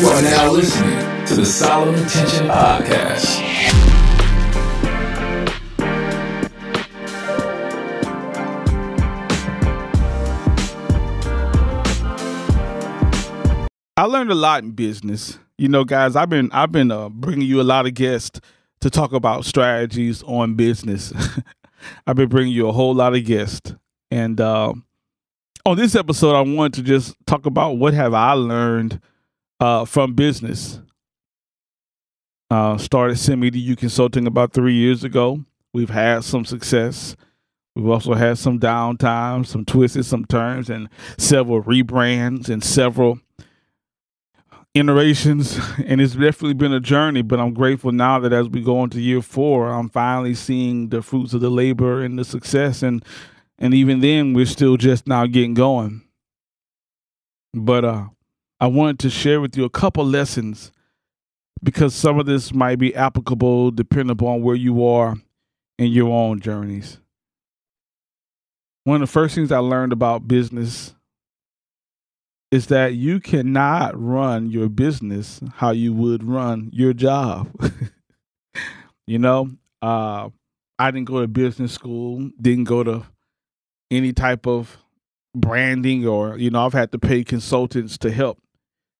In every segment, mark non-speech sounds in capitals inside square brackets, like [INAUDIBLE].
You are now listening to the Solid Intention Podcast. I learned a lot in business. You know, guys, I've been I've been uh, bringing you a lot of guests to talk about strategies on business. [LAUGHS] I've been bringing you a whole lot of guests, and uh, on this episode, I wanted to just talk about what have I learned uh, from business. Uh, started SimEdu Consulting about three years ago. We've had some success. We've also had some downtime, some twists, some turns, and several rebrands and several iterations and it's definitely been a journey but i'm grateful now that as we go into year four i'm finally seeing the fruits of the labor and the success and and even then we're still just now getting going but uh i wanted to share with you a couple lessons because some of this might be applicable depending upon where you are in your own journeys one of the first things i learned about business is that you cannot run your business how you would run your job. [LAUGHS] you know, uh, I didn't go to business school, didn't go to any type of branding, or, you know, I've had to pay consultants to help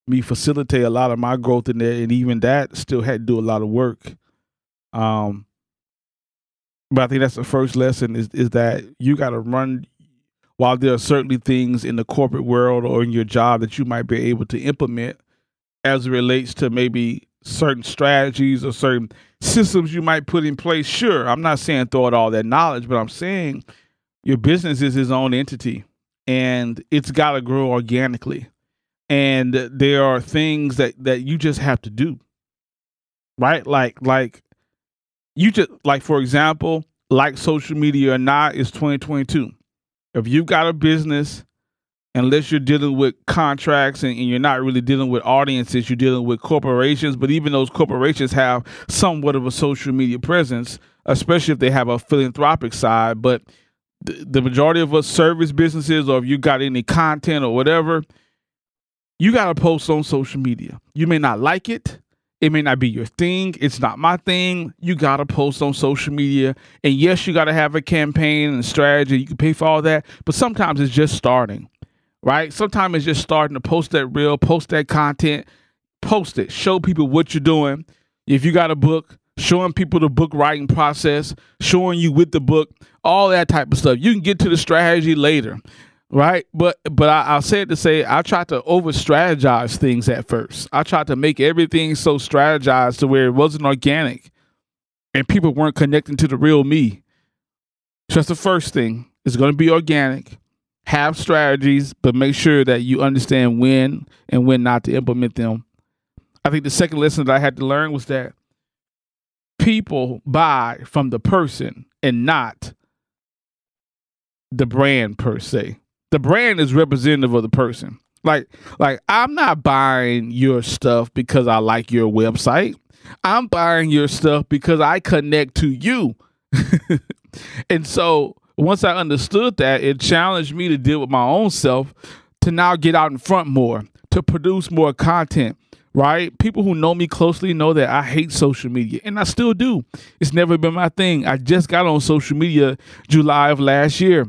me facilitate a lot of my growth in there. And even that still had to do a lot of work. Um, but I think that's the first lesson is, is that you got to run while there are certainly things in the corporate world or in your job that you might be able to implement as it relates to maybe certain strategies or certain systems you might put in place, sure, I'm not saying throw out all that knowledge, but I'm saying your business is its own entity and it's got to grow organically. And there are things that that you just have to do. Right? Like like you just like for example, like social media or not, it's 2022 if you've got a business, unless you're dealing with contracts and, and, you're not really dealing with audiences, you're dealing with corporations. But even those corporations have somewhat of a social media presence, especially if they have a philanthropic side. But the, the majority of us service businesses, or if you got any content or whatever, you got to post on social media. You may not like it. It may not be your thing. It's not my thing. You got to post on social media. And yes, you got to have a campaign and strategy. You can pay for all that. But sometimes it's just starting, right? Sometimes it's just starting to post that reel, post that content, post it, show people what you're doing. If you got a book, showing people the book writing process, showing you with the book, all that type of stuff. You can get to the strategy later right? But but I, say it to say I tried to over strategize things at first. I tried to make everything so strategized to where it wasn't organic, and people weren't connecting to the real me. So that's the first thing. It's going to be organic. Have strategies, but make sure that you understand when and when not to implement them. I think the second lesson that I had to learn was that people buy from the person and not the brand per se the brand is representative of the person. Like like I'm not buying your stuff because I like your website. I'm buying your stuff because I connect to you. [LAUGHS] and so once I understood that, it challenged me to deal with my own self to now get out in front more, to produce more content, right? People who know me closely know that I hate social media, and I still do. It's never been my thing. I just got on social media July of last year.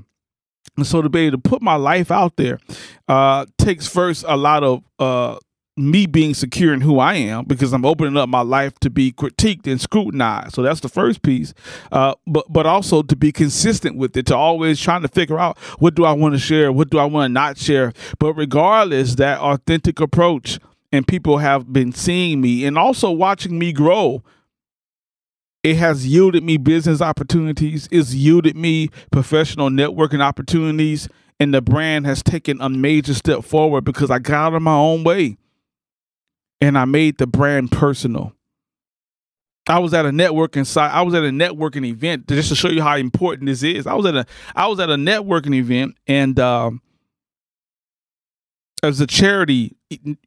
And so to be able to put my life out there uh, takes first a lot of uh, me being secure in who I am because I'm opening up my life to be critiqued and scrutinized. So that's the first piece. Uh, but but also to be consistent with it, to always trying to figure out what do I want to share, what do I want to not share. But regardless, that authentic approach and people have been seeing me and also watching me grow it has yielded me business opportunities. It's yielded me professional networking opportunities. And the brand has taken a major step forward because I got out of my own way and I made the brand personal. I was at a networking site. I was at a networking event just to show you how important this is. I was at a I was at a networking event and um, it was a charity event.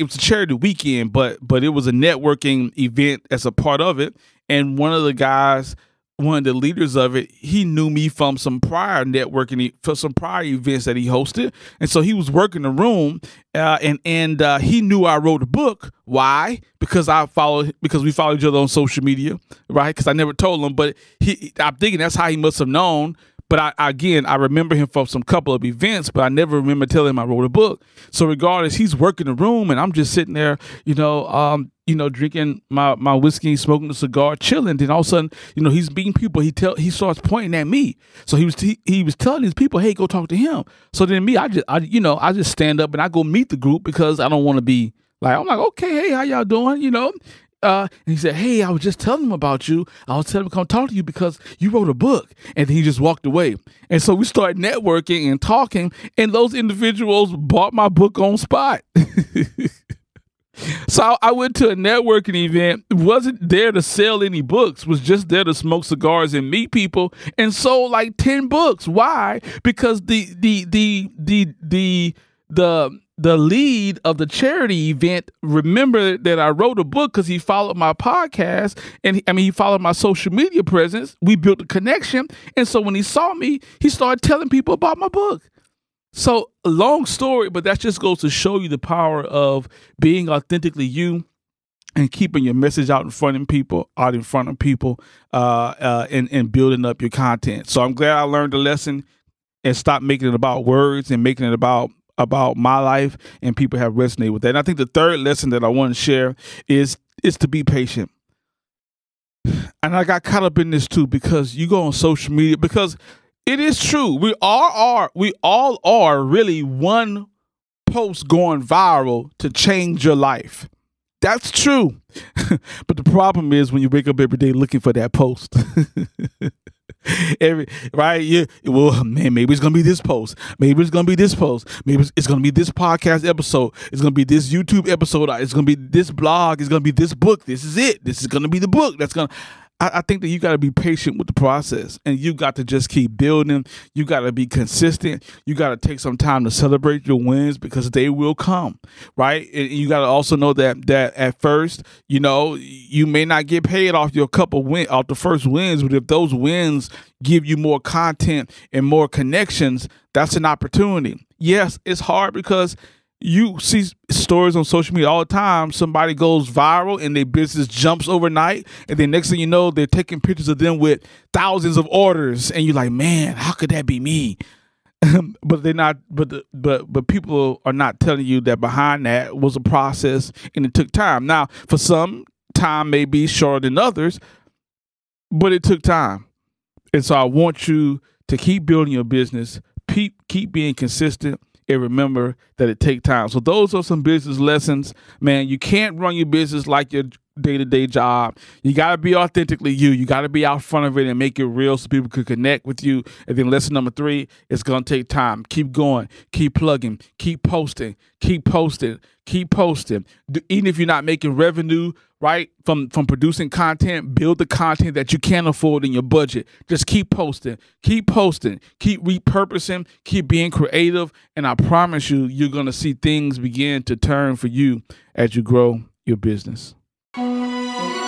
It was a charity weekend, but but it was a networking event as a part of it and one of the guys one of the leaders of it, he knew me from some prior networking, for some prior events that he hosted, and so he was working the room, uh, and and uh, he knew I wrote a book. Why? Because I followed, because we followed each other on social media, right? Because I never told him, but he, I'm thinking that's how he must have known. But I, again, I remember him from some couple of events, but I never remember telling him I wrote a book. So regardless, he's working the room, and I'm just sitting there, you know, um, you know, drinking my, my whiskey, smoking a cigar, chilling. Then all of a sudden, you know, he's beating people. He tell he starts pointing at me. So he was he, he was telling these people, "Hey, go talk to him." So then me, I just I you know I just stand up and I go meet the group because I don't want to be like I'm like, okay, hey, how y'all doing? You know. Uh, and he said, "Hey, I was just telling him about you. I was telling him to come talk to you because you wrote a book." And he just walked away. And so we started networking and talking, and those individuals bought my book on spot. [LAUGHS] So I went to a networking event, wasn't there to sell any books, was just there to smoke cigars and meet people, and sold like 10 books. Why? Because the the the the the the the lead of the charity event remembered that I wrote a book because he followed my podcast and I mean he followed my social media presence. We built a connection, and so when he saw me, he started telling people about my book. So, long story, but that just goes to show you the power of being authentically you and keeping your message out in front of people, out in front of people, uh, uh, and, and building up your content. So I'm glad I learned the lesson and stopped making it about words and making it about about my life and people have resonated with that. And I think the third lesson that I want to share is is to be patient. And I got caught up in this too because you go on social media because it is true. We all are we all are really one post going viral to change your life. That's true. [LAUGHS] but the problem is when you wake up every day looking for that post. [LAUGHS] every right? Yeah well man maybe it's gonna be this post. Maybe it's gonna be this post. Maybe it's gonna be this podcast episode. It's gonna be this youtube episode. It's gonna be this blog. It's gonna be this book. This is it. This is gonna be the book. That's gonna I, I think that you got to be patient with the process and you got to just keep building. You got to be consistent. You got to take some time to celebrate your wins because they will come, right? And you got to also know that that at first, you know, you may not get paid off your couple win off the first wins, but if those wins give you more content and more connections, that's an opportunity. Yes, it's hard because you see stories on social media all the time. Somebody goes viral and their business jumps overnight, and then next thing you know, they're taking pictures of them with thousands of orders, and you're like, man, how could that be me? [LAUGHS] but they're not. But the, but but people are not telling you that behind that was a process and it took time. Now, for some, time may be shorter than others, but it took time. And so I want you to keep building your business, keep keep being consistent and remember that it take time. So those are some business lessons, man. You can't run your business like your day to day job. You got to be authentically you. You got to be out front of it and make it real so people can connect with you. And then lesson number three, it's going to take time. Keep going, keep plugging, keep posting, keep posting, keep posting. Even if you're not making revenue, right, from, from producing content, build the content that you can afford in your budget. Just keep posting, keep posting, keep repurposing, keep being creative. And I promise you, you're going to see things begin to turn for you as you grow your business. Música